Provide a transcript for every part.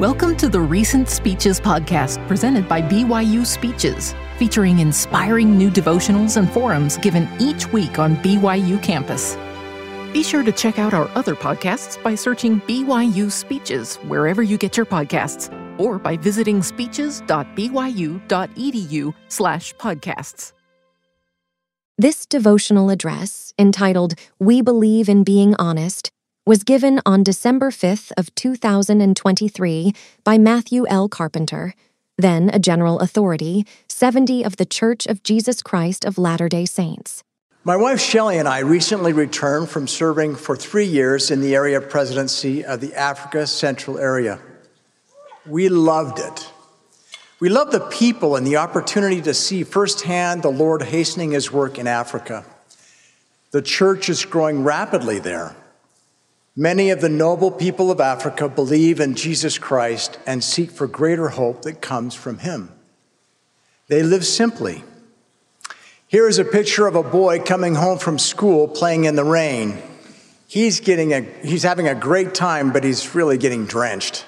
Welcome to the Recent Speeches podcast presented by BYU Speeches, featuring inspiring new devotionals and forums given each week on BYU campus. Be sure to check out our other podcasts by searching BYU Speeches wherever you get your podcasts or by visiting speeches.byu.edu slash podcasts. This devotional address, entitled We Believe in Being Honest, was given on December 5th of 2023 by Matthew L. Carpenter, then a general authority, 70 of the Church of Jesus Christ of Latter-day Saints. My wife Shelley and I recently returned from serving for three years in the area presidency of the Africa Central area. We loved it. We love the people and the opportunity to see firsthand the Lord hastening his work in Africa. The church is growing rapidly there. Many of the noble people of Africa believe in Jesus Christ and seek for greater hope that comes from him. They live simply. Here is a picture of a boy coming home from school playing in the rain. He's, getting a, he's having a great time, but he's really getting drenched.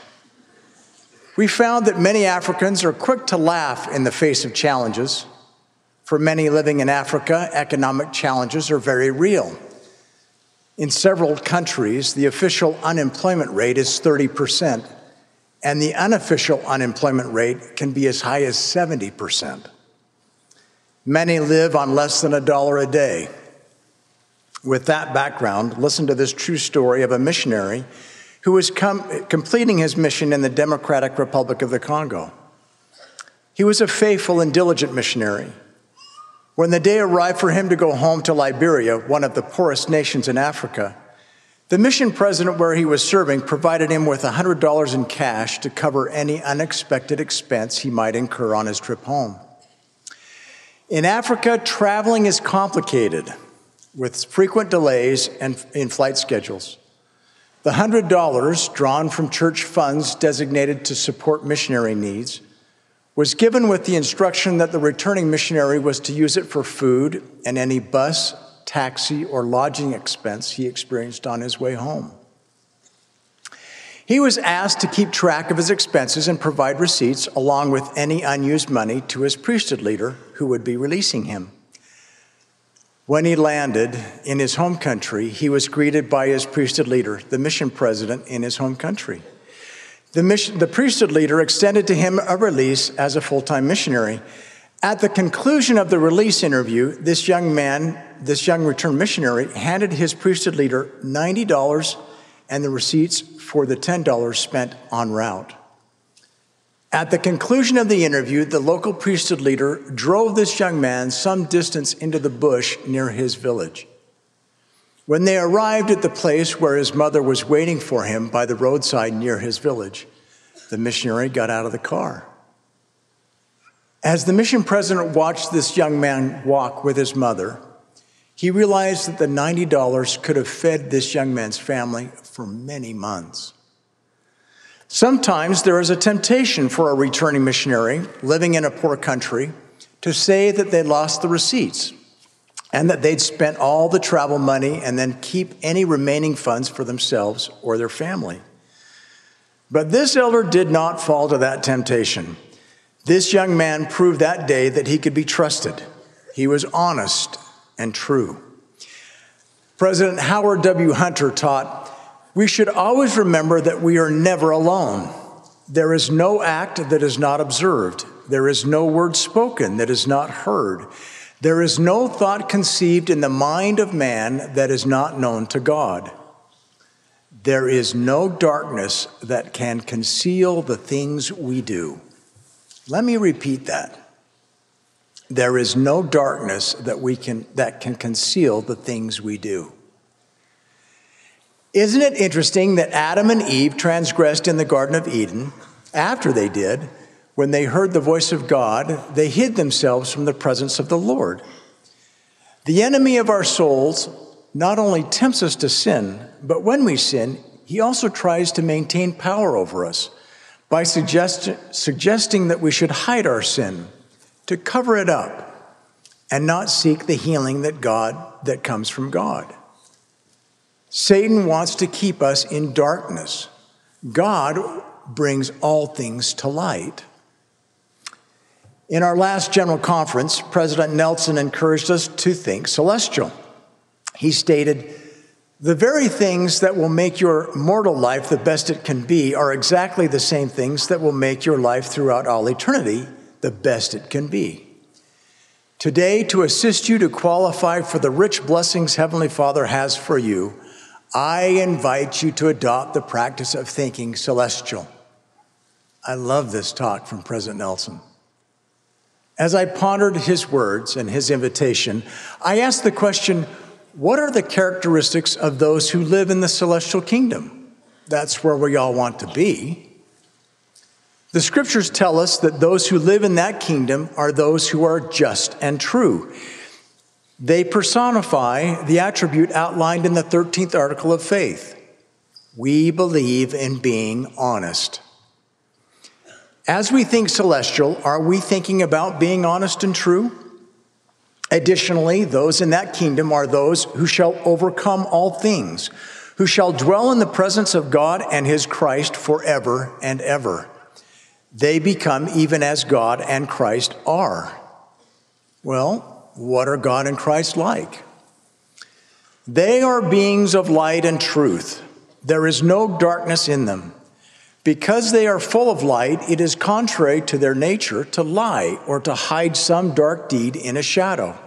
We found that many Africans are quick to laugh in the face of challenges. For many living in Africa, economic challenges are very real. In several countries, the official unemployment rate is 30%, and the unofficial unemployment rate can be as high as 70%. Many live on less than a dollar a day. With that background, listen to this true story of a missionary who was com- completing his mission in the Democratic Republic of the Congo. He was a faithful and diligent missionary. When the day arrived for him to go home to Liberia, one of the poorest nations in Africa, the mission president where he was serving provided him with $100 in cash to cover any unexpected expense he might incur on his trip home. In Africa, traveling is complicated with frequent delays and in flight schedules. The $100 drawn from church funds designated to support missionary needs was given with the instruction that the returning missionary was to use it for food and any bus, taxi, or lodging expense he experienced on his way home. He was asked to keep track of his expenses and provide receipts along with any unused money to his priesthood leader who would be releasing him. When he landed in his home country, he was greeted by his priesthood leader, the mission president in his home country. The, mission, the priesthood leader extended to him a release as a full time missionary. At the conclusion of the release interview, this young man, this young returned missionary, handed his priesthood leader $90 and the receipts for the $10 spent en route. At the conclusion of the interview, the local priesthood leader drove this young man some distance into the bush near his village. When they arrived at the place where his mother was waiting for him by the roadside near his village, the missionary got out of the car. As the mission president watched this young man walk with his mother, he realized that the $90 could have fed this young man's family for many months. Sometimes there is a temptation for a returning missionary living in a poor country to say that they lost the receipts and that they'd spent all the travel money and then keep any remaining funds for themselves or their family. But this elder did not fall to that temptation. This young man proved that day that he could be trusted. He was honest and true. President Howard W. Hunter taught we should always remember that we are never alone. There is no act that is not observed. There is no word spoken that is not heard. There is no thought conceived in the mind of man that is not known to God. There is no darkness that can conceal the things we do. Let me repeat that. There is no darkness that we can that can conceal the things we do. Isn't it interesting that Adam and Eve transgressed in the Garden of Eden after they did? When they heard the voice of God, they hid themselves from the presence of the Lord. The enemy of our souls not only tempts us to sin, but when we sin, he also tries to maintain power over us by suggest- suggesting that we should hide our sin, to cover it up, and not seek the healing that God that comes from God. Satan wants to keep us in darkness. God brings all things to light. In our last general conference, President Nelson encouraged us to think celestial. He stated, The very things that will make your mortal life the best it can be are exactly the same things that will make your life throughout all eternity the best it can be. Today, to assist you to qualify for the rich blessings Heavenly Father has for you, I invite you to adopt the practice of thinking celestial. I love this talk from President Nelson. As I pondered his words and his invitation, I asked the question what are the characteristics of those who live in the celestial kingdom? That's where we all want to be. The scriptures tell us that those who live in that kingdom are those who are just and true. They personify the attribute outlined in the 13th article of faith. We believe in being honest. As we think celestial, are we thinking about being honest and true? Additionally, those in that kingdom are those who shall overcome all things, who shall dwell in the presence of God and his Christ forever and ever. They become even as God and Christ are. Well, what are God and Christ like? They are beings of light and truth. There is no darkness in them. Because they are full of light, it is contrary to their nature to lie or to hide some dark deed in a shadow.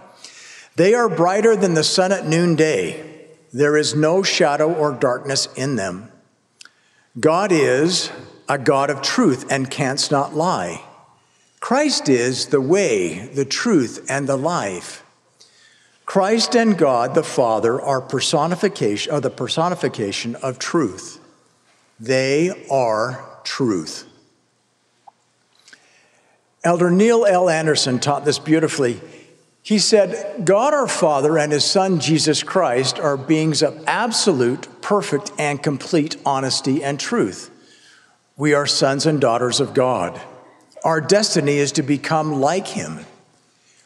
They are brighter than the sun at noonday. There is no shadow or darkness in them. God is a God of truth and canst not lie. Christ is the way, the truth, and the life. Christ and God the Father are personification are the personification of truth. They are truth. Elder Neil L. Andersen taught this beautifully. He said, God our Father and His Son Jesus Christ are beings of absolute, perfect, and complete honesty and truth. We are sons and daughters of God. Our destiny is to become like Him.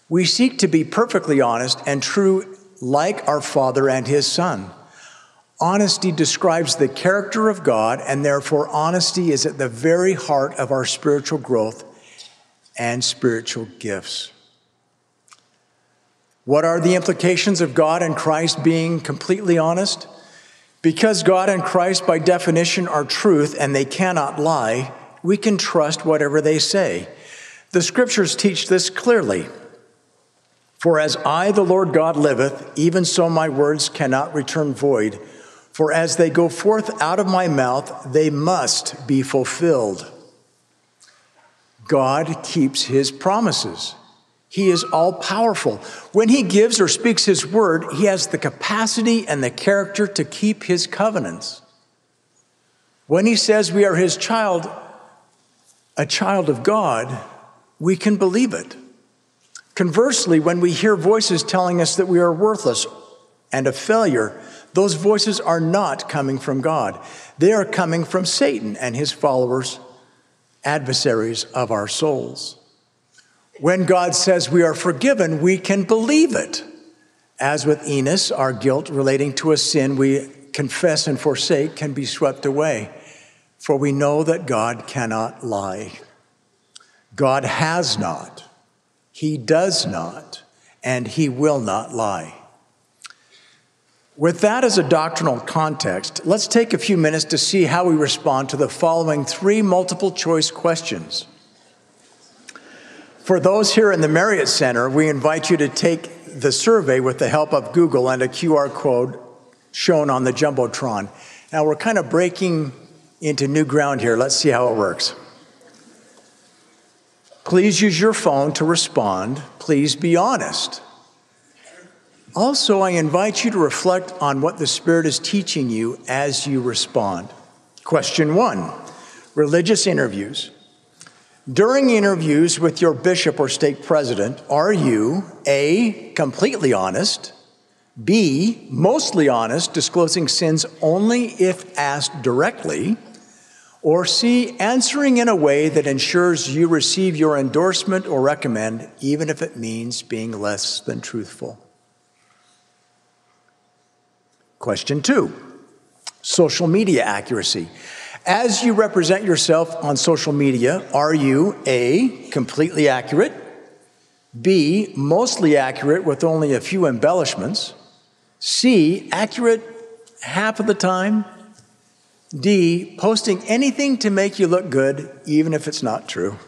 We seek to be perfectly honest and true like our Father and His Son. Honesty describes the character of God, and therefore, honesty is at the very heart of our spiritual growth and spiritual gifts. What are the implications of God and Christ being completely honest? Because God and Christ, by definition, are truth and they cannot lie, we can trust whatever they say. The scriptures teach this clearly. For as I, the Lord God, liveth, even so my words cannot return void for as they go forth out of my mouth, they must be fulfilled. God keeps his promises. He is all powerful. When he gives or speaks his word, he has the capacity and the character to keep his covenants. When he says we are his child, a child of God, we can believe it. Conversely, when we hear voices telling us that we are worthless and a failure, those voices are not coming from God. They are coming from Satan and his followers, adversaries of our souls. When God says we are forgiven, we can believe it. As with Enos, our guilt relating to a sin we confess and forsake can be swept away, for we know that God cannot lie. God has not, He does not, and He will not lie. With that as a doctrinal context, let's take a few minutes to see how we respond to the following three multiple choice questions. For those here in the Marriott Center, we invite you to take the survey with the help of Google and a QR code shown on the Jumbotron. Now, we're kind of breaking into new ground here. Let's see how it works. Please use your phone to respond. Please be honest. Also, I invite you to reflect on what the Spirit is teaching you as you respond. Question one religious interviews. During interviews with your bishop or stake president, are you A, completely honest, B, mostly honest, disclosing sins only if asked directly, or C, answering in a way that ensures you receive your endorsement or recommend, even if it means being less than truthful? Question two social media accuracy. As you represent yourself on social media, are you A, completely accurate, B, mostly accurate with only a few embellishments, C, accurate half of the time, D, posting anything to make you look good, even if it's not true?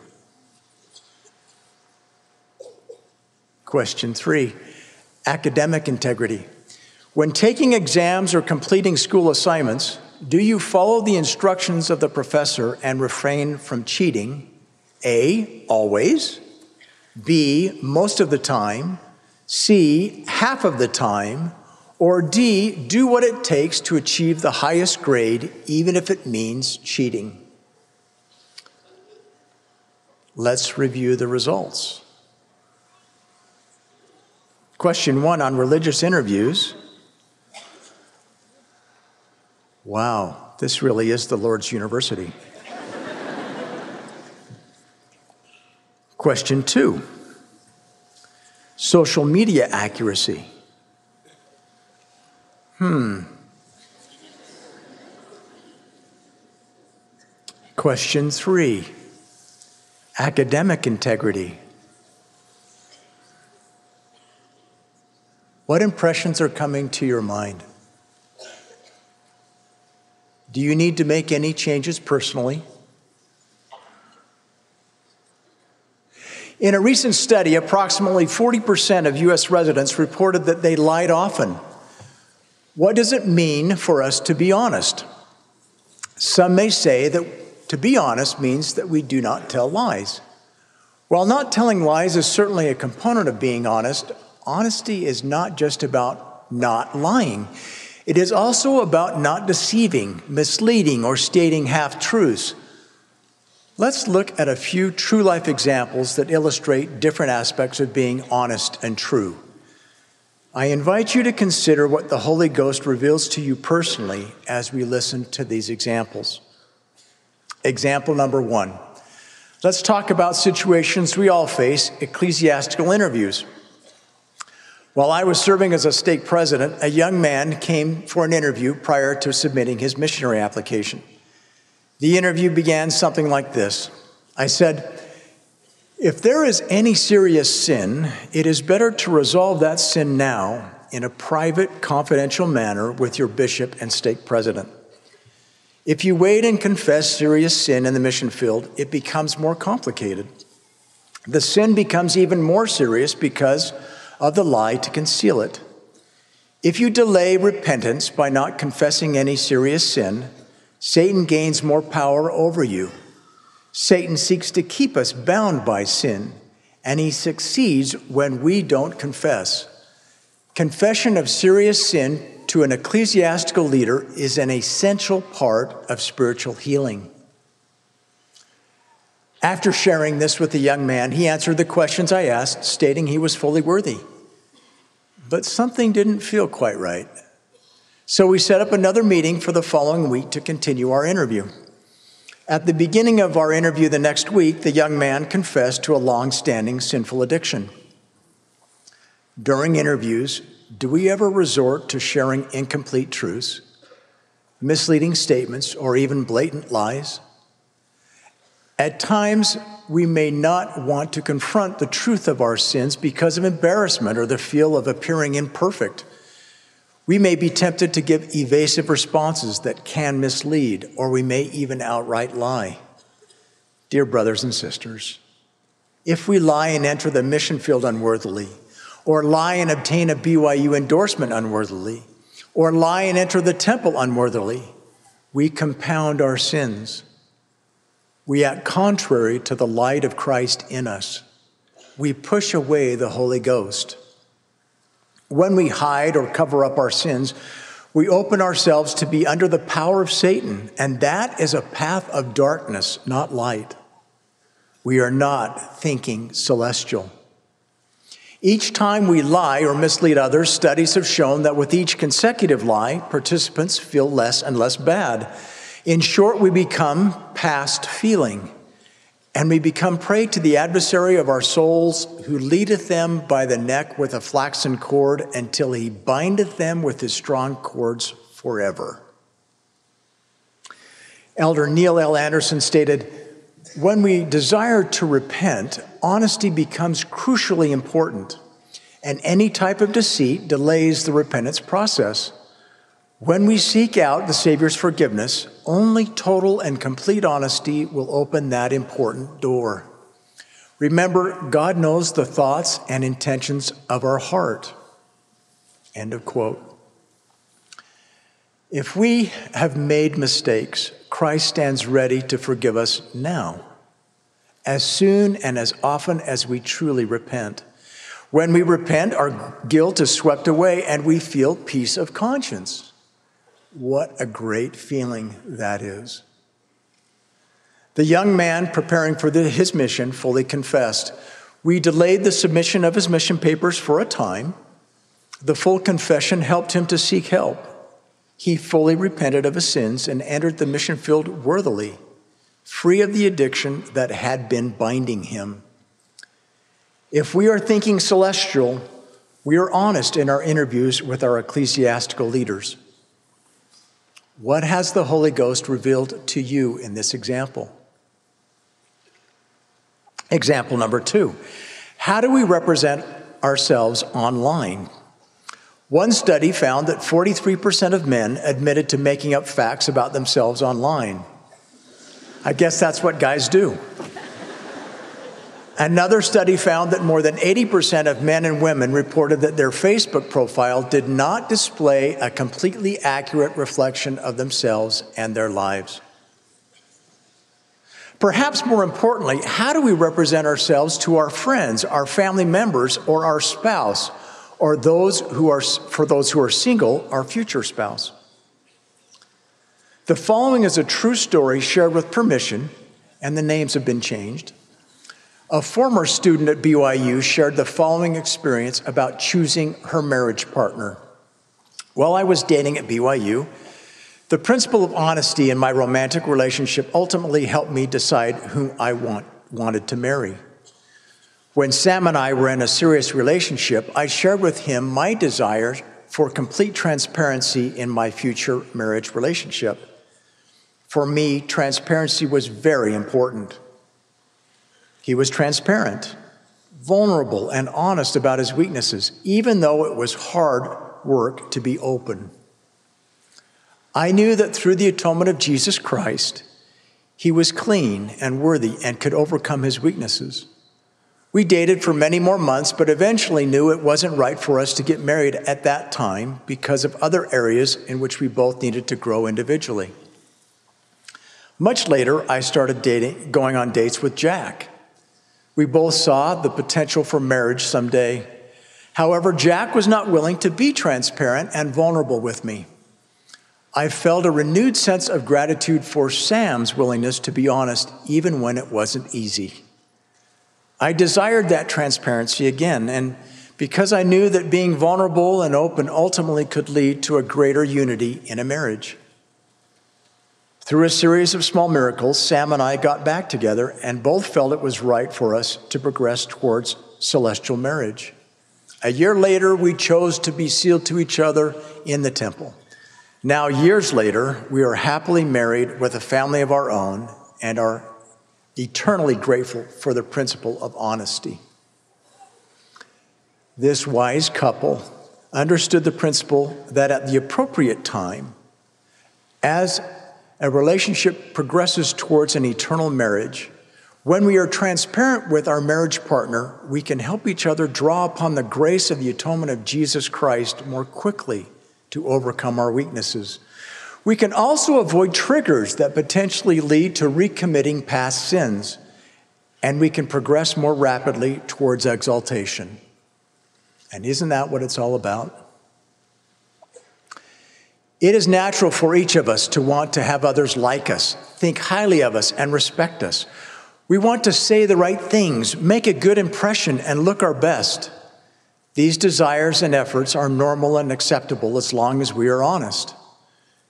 Question three academic integrity. When taking exams or completing school assignments, do you follow the instructions of the professor and refrain from cheating? A, always. B, most of the time. C, half of the time. Or D, do what it takes to achieve the highest grade, even if it means cheating. Let's review the results. Question one on religious interviews. Wow, this really is the Lord's university. Question two social media accuracy. Hmm. Question three academic integrity. What impressions are coming to your mind? Do you need to make any changes personally? In a recent study, approximately 40% of U.S. residents reported that they lied often. What does it mean for us to be honest? Some may say that to be honest means that we do not tell lies. While not telling lies is certainly a component of being honest, honesty is not just about not lying. It is also about not deceiving, misleading, or stating half truths. Let's look at a few true life examples that illustrate different aspects of being honest and true. I invite you to consider what the Holy Ghost reveals to you personally as we listen to these examples. Example number one. Let's talk about situations we all face ecclesiastical interviews. While I was serving as a stake president, a young man came for an interview prior to submitting his missionary application. The interview began something like this I said, If there is any serious sin, it is better to resolve that sin now in a private, confidential manner with your bishop and stake president. If you wait and confess serious sin in the mission field, it becomes more complicated. The sin becomes even more serious because of the lie to conceal it. If you delay repentance by not confessing any serious sin, Satan gains more power over you. Satan seeks to keep us bound by sin, and he succeeds when we don't confess. Confession of serious sin to an ecclesiastical leader is an essential part of spiritual healing. After sharing this with the young man, he answered the questions I asked, stating he was fully worthy. But something didn't feel quite right. So we set up another meeting for the following week to continue our interview. At the beginning of our interview the next week, the young man confessed to a long standing sinful addiction. During interviews, do we ever resort to sharing incomplete truths, misleading statements, or even blatant lies? At times, we may not want to confront the truth of our sins because of embarrassment or the feel of appearing imperfect. We may be tempted to give evasive responses that can mislead, or we may even outright lie. Dear brothers and sisters, if we lie and enter the mission field unworthily, or lie and obtain a BYU endorsement unworthily, or lie and enter the temple unworthily, we compound our sins we act contrary to the light of Christ in us. We push away the Holy Ghost. When we hide or cover up our sins, we open ourselves to be under the power of Satan, and that is a path of darkness, not light. We are not thinking celestial. Each time we lie or mislead others, studies have shown that with each consecutive lie, participants feel less and less bad. In short, we become past feeling, and we become prey to the adversary of our souls, who leadeth them by the neck with a flaxen cord until he bindeth them with his strong cords forever. Elder Neil L. Andersen stated When we desire to repent, honesty becomes crucially important, and any type of deceit delays the repentance process. When we seek out the Savior's forgiveness, only total and complete honesty will open that important door. Remember, God knows the thoughts and intentions of our heart. End of quote. If we have made mistakes, Christ stands ready to forgive us now, as soon and as often as we truly repent. When we repent, our guilt is swept away and we feel peace of conscience. What a great feeling that is. The young man preparing for the, his mission fully confessed. We delayed the submission of his mission papers for a time. The full confession helped him to seek help. He fully repented of his sins and entered the mission field worthily, free of the addiction that had been binding him. If we are thinking celestial, we are honest in our interviews with our ecclesiastical leaders. What has the Holy Ghost revealed to you in this example? Example number two How do we represent ourselves online? One study found that 43% of men admitted to making up facts about themselves online. I guess that's what guys do. Another study found that more than 80% of men and women reported that their Facebook profile did not display a completely accurate reflection of themselves and their lives. Perhaps more importantly, how do we represent ourselves to our friends, our family members, or our spouse, or those who are, for those who are single, our future spouse? The following is a true story shared with permission, and the names have been changed. A former student at BYU shared the following experience about choosing her marriage partner. While I was dating at BYU, the principle of honesty in my romantic relationship ultimately helped me decide whom I want, wanted to marry. When Sam and I were in a serious relationship, I shared with him my desire for complete transparency in my future marriage relationship. For me, transparency was very important. He was transparent, vulnerable, and honest about his weaknesses, even though it was hard work to be open. I knew that through the atonement of Jesus Christ, he was clean and worthy and could overcome his weaknesses. We dated for many more months, but eventually knew it wasn't right for us to get married at that time because of other areas in which we both needed to grow individually. Much later, I started dating, going on dates with Jack. We both saw the potential for marriage someday. However, Jack was not willing to be transparent and vulnerable with me. I felt a renewed sense of gratitude for Sam's willingness to be honest, even when it wasn't easy. I desired that transparency again, and because I knew that being vulnerable and open ultimately could lead to a greater unity in a marriage. Through a series of small miracles, Sam and I got back together and both felt it was right for us to progress towards celestial marriage. A year later, we chose to be sealed to each other in the temple. Now, years later, we are happily married with a family of our own and are eternally grateful for the principle of honesty. This wise couple understood the principle that at the appropriate time, as a relationship progresses towards an eternal marriage, when we are transparent with our marriage partner, we can help each other draw upon the grace of the atonement of Jesus Christ more quickly to overcome our weaknesses. We can also avoid triggers that potentially lead to recommitting past sins, and we can progress more rapidly towards exaltation. And isn't that what it's all about? It is natural for each of us to want to have others like us, think highly of us, and respect us. We want to say the right things, make a good impression, and look our best. These desires and efforts are normal and acceptable as long as we are honest.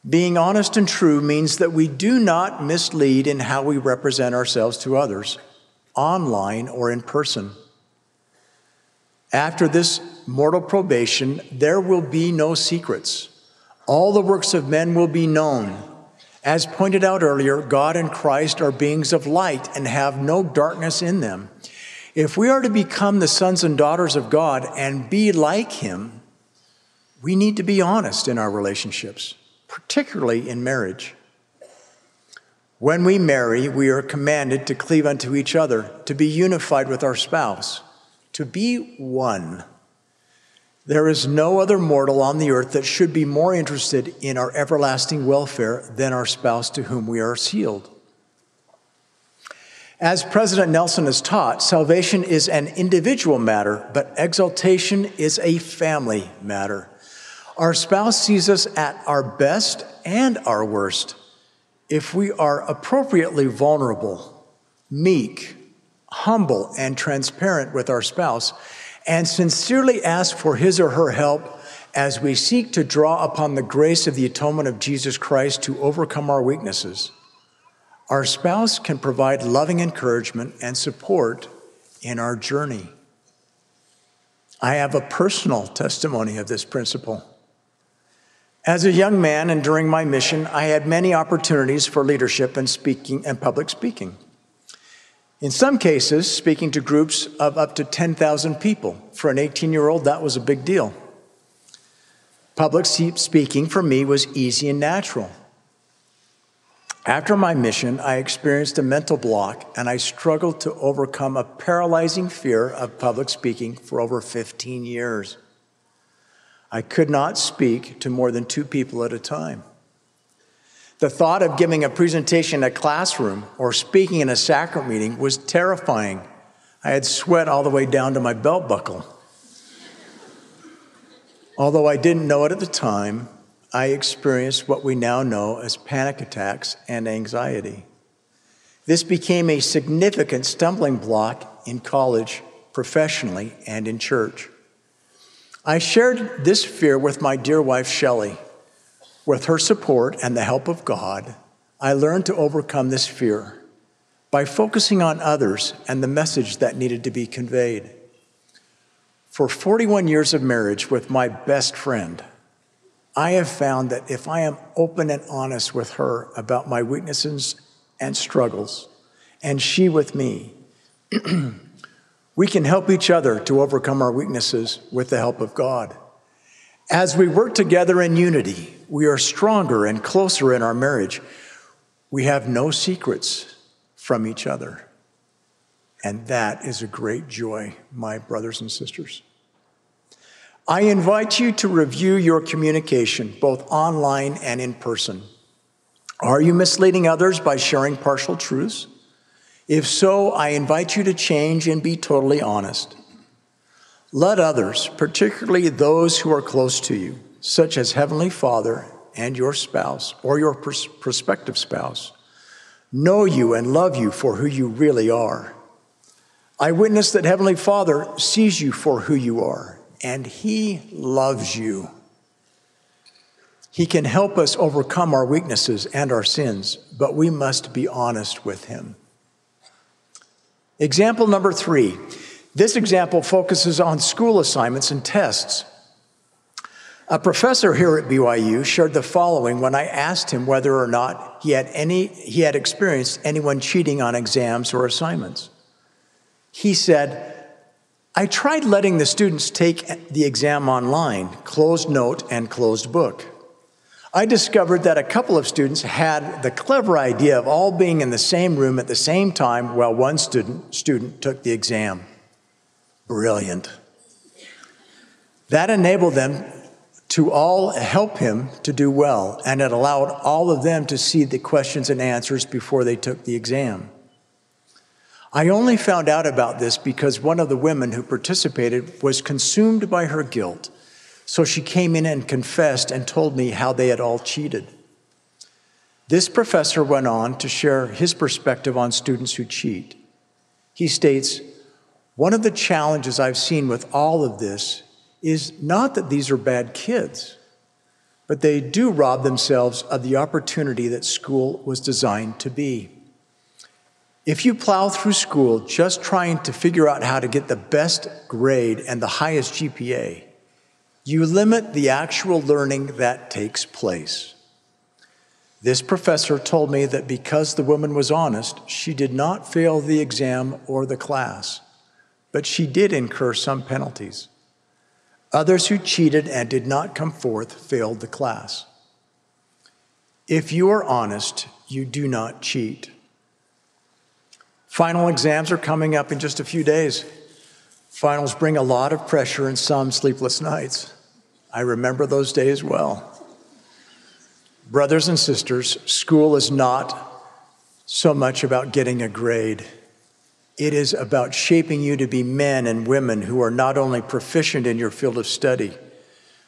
Being honest and true means that we do not mislead in how we represent ourselves to others, online or in person. After this mortal probation, there will be no secrets. All the works of men will be known, As pointed out earlier, God and Christ are beings of light and have no darkness in them. If we are to become the sons and daughters of God and be like Him, we need to be honest in our relationships, particularly in marriage. When we marry, we are commanded to cleave unto each other, to be unified with our spouse, to be one. There is no other mortal on the earth that should be more interested in our everlasting welfare than our spouse to whom we are sealed. As President Nelson has taught, salvation is an individual matter, but exaltation is a family matter. Our spouse sees us at our best and our worst. If we are appropriately vulnerable, meek, humble, and transparent with our spouse, and sincerely ask for his or her help as we seek to draw upon the grace of the atonement of Jesus Christ to overcome our weaknesses. Our spouse can provide loving encouragement and support in our journey. I have a personal testimony of this principle. As a young man and during my mission, I had many opportunities for leadership and speaking and public speaking. In some cases, speaking to groups of up to 10,000 people. For an 18 year old, that was a big deal. Public speaking for me was easy and natural. After my mission, I experienced a mental block and I struggled to overcome a paralyzing fear of public speaking for over 15 years. I could not speak to more than two people at a time. The thought of giving a presentation in a classroom or speaking in a sacrament meeting was terrifying. I had sweat all the way down to my belt buckle. Although I didn't know it at the time, I experienced what we now know as panic attacks and anxiety. This became a significant stumbling block in college, professionally, and in church. I shared this fear with my dear wife, Shelley. With her support and the help of God, I learned to overcome this fear by focusing on others and the message that needed to be conveyed. For 41 years of marriage with my best friend, I have found that if I am open and honest with her about my weaknesses and struggles, and she with me, we can help each other to overcome our weaknesses with the help of God. As we work together in unity, we are stronger and closer in our marriage. We have no secrets from each other. And that is a great joy, my brothers and sisters. I invite you to review your communication, both online and in person. Are you misleading others by sharing partial truths? If so, I invite you to change and be totally honest. Let others, particularly those who are close to you, such as Heavenly Father and your spouse or your pers- prospective spouse, know you and love you for who you really are. I witness that Heavenly Father sees you for who you are, and He loves you. He can help us overcome our weaknesses and our sins, but we must be honest with Him. Example number three this example focuses on school assignments and tests. A professor here at BYU shared the following when I asked him whether or not he had, any, he had experienced anyone cheating on exams or assignments. He said, I tried letting the students take the exam online, closed note and closed book. I discovered that a couple of students had the clever idea of all being in the same room at the same time while one student, student took the exam. Brilliant. That enabled them to all help him to do well, and it allowed all of them to see the questions and answers before they took the exam. I only found out about this because one of the women who participated was consumed by her guilt. So she came in and confessed and told me how they had all cheated. This professor went on to share his perspective on students who cheat. He states, one of the challenges I've seen with all of this is not that these are bad kids, but they do rob themselves of the opportunity that school was designed to be. If you plow through school just trying to figure out how to get the best grade and the highest GPA, you limit the actual learning that takes place. This professor told me that because the woman was honest, she did not fail the exam or the class, but she did incur some penalties. Others who cheated and did not come forth failed the class. If you are honest, you do not cheat. Final exams are coming up in just a few days. Finals bring a lot of pressure and some sleepless nights. I remember those days well. Brothers and sisters, school is not so much about getting a grade. It is about shaping you to be men and women who are not only proficient in your field of study,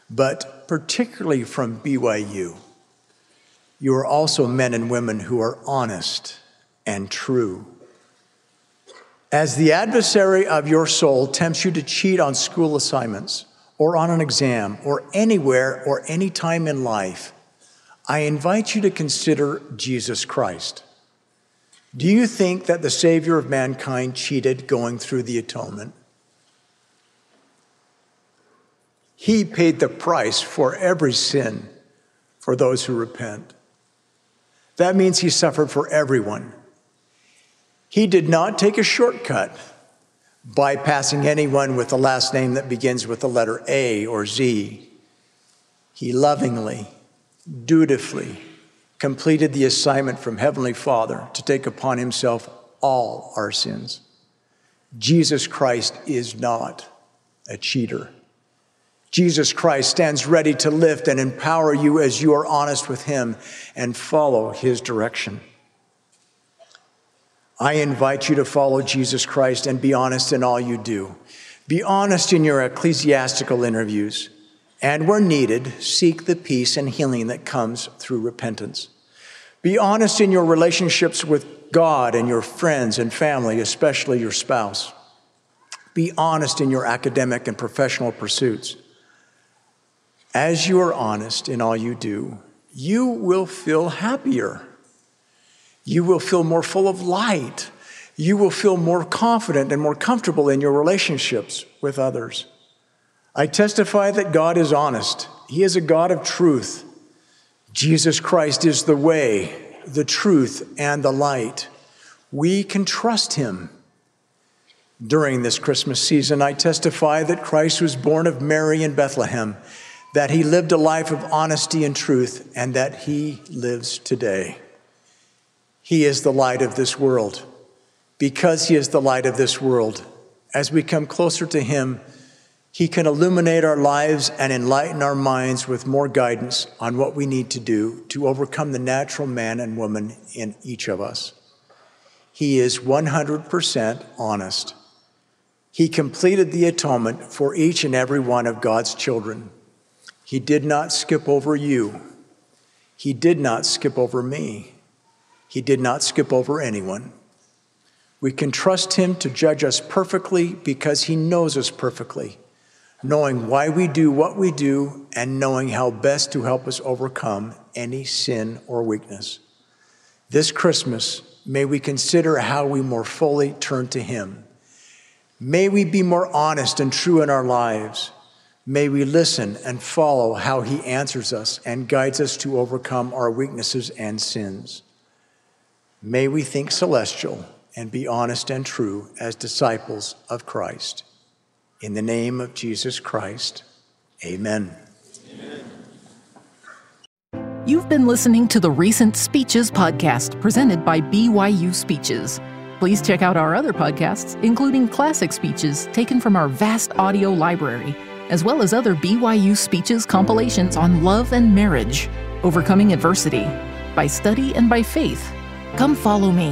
but particularly from BYU, you are also men and women who are honest and true. As the adversary of your soul tempts you to cheat on school assignments or on an exam or anywhere or any time in life, I invite you to consider Jesus Christ. Do you think that the Savior of mankind cheated going through the atonement? He paid the price for every sin for those who repent. That means he suffered for everyone. He did not take a shortcut, bypassing anyone with the last name that begins with the letter A or Z. He lovingly, dutifully completed the assignment from Heavenly Father to take upon himself all our sins. Jesus Christ is not a cheater. Jesus Christ stands ready to lift and empower you as you are honest with Him and follow His direction. I invite you to follow Jesus Christ and be honest in all you do. Be honest in your ecclesiastical interviews, and where needed, seek the peace and healing that comes through repentance. Be honest in your relationships with God and your friends and family, especially your spouse. Be honest in your academic and professional pursuits. As you are honest in all you do, you will feel happier you will feel more full of light. You will feel more confident and more comfortable in your relationships with others. I testify that God is honest. He is a God of truth. Jesus Christ is the way, the truth, and the light. We can trust him. During this Christmas season, I testify that Christ was born of Mary in Bethlehem, that he lived a life of honesty and truth, and that he lives today. He is the light of this world. Because He is the light of this world, as we come closer to Him, He can illuminate our lives and enlighten our minds with more guidance on what we need to do to overcome the natural man and woman in each of us. He is 100% honest. He completed the atonement for each and every one of God's children. He did not skip over you. He did not skip over me. He did not skip over anyone. We can trust Him to judge us perfectly because He knows us perfectly, knowing why we do what we do and knowing how best to help us overcome any sin or weakness. This Christmas, may we consider how we more fully turn to Him. May we be more honest and true in our lives. May we listen and follow how He answers us and guides us to overcome our weaknesses and sins. May we think celestial and be honest and true as disciples of Christ. In the name of Jesus Christ, amen. amen. You've been listening to the Recent Speeches podcast presented by BYU Speeches. Please check out our other podcasts, including classic speeches taken from our vast audio library, as well as other BYU Speeches compilations on love and marriage, overcoming adversity, by study and by faith Come follow me,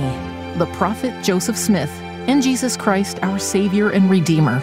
the prophet Joseph Smith, and Jesus Christ, our Savior and Redeemer.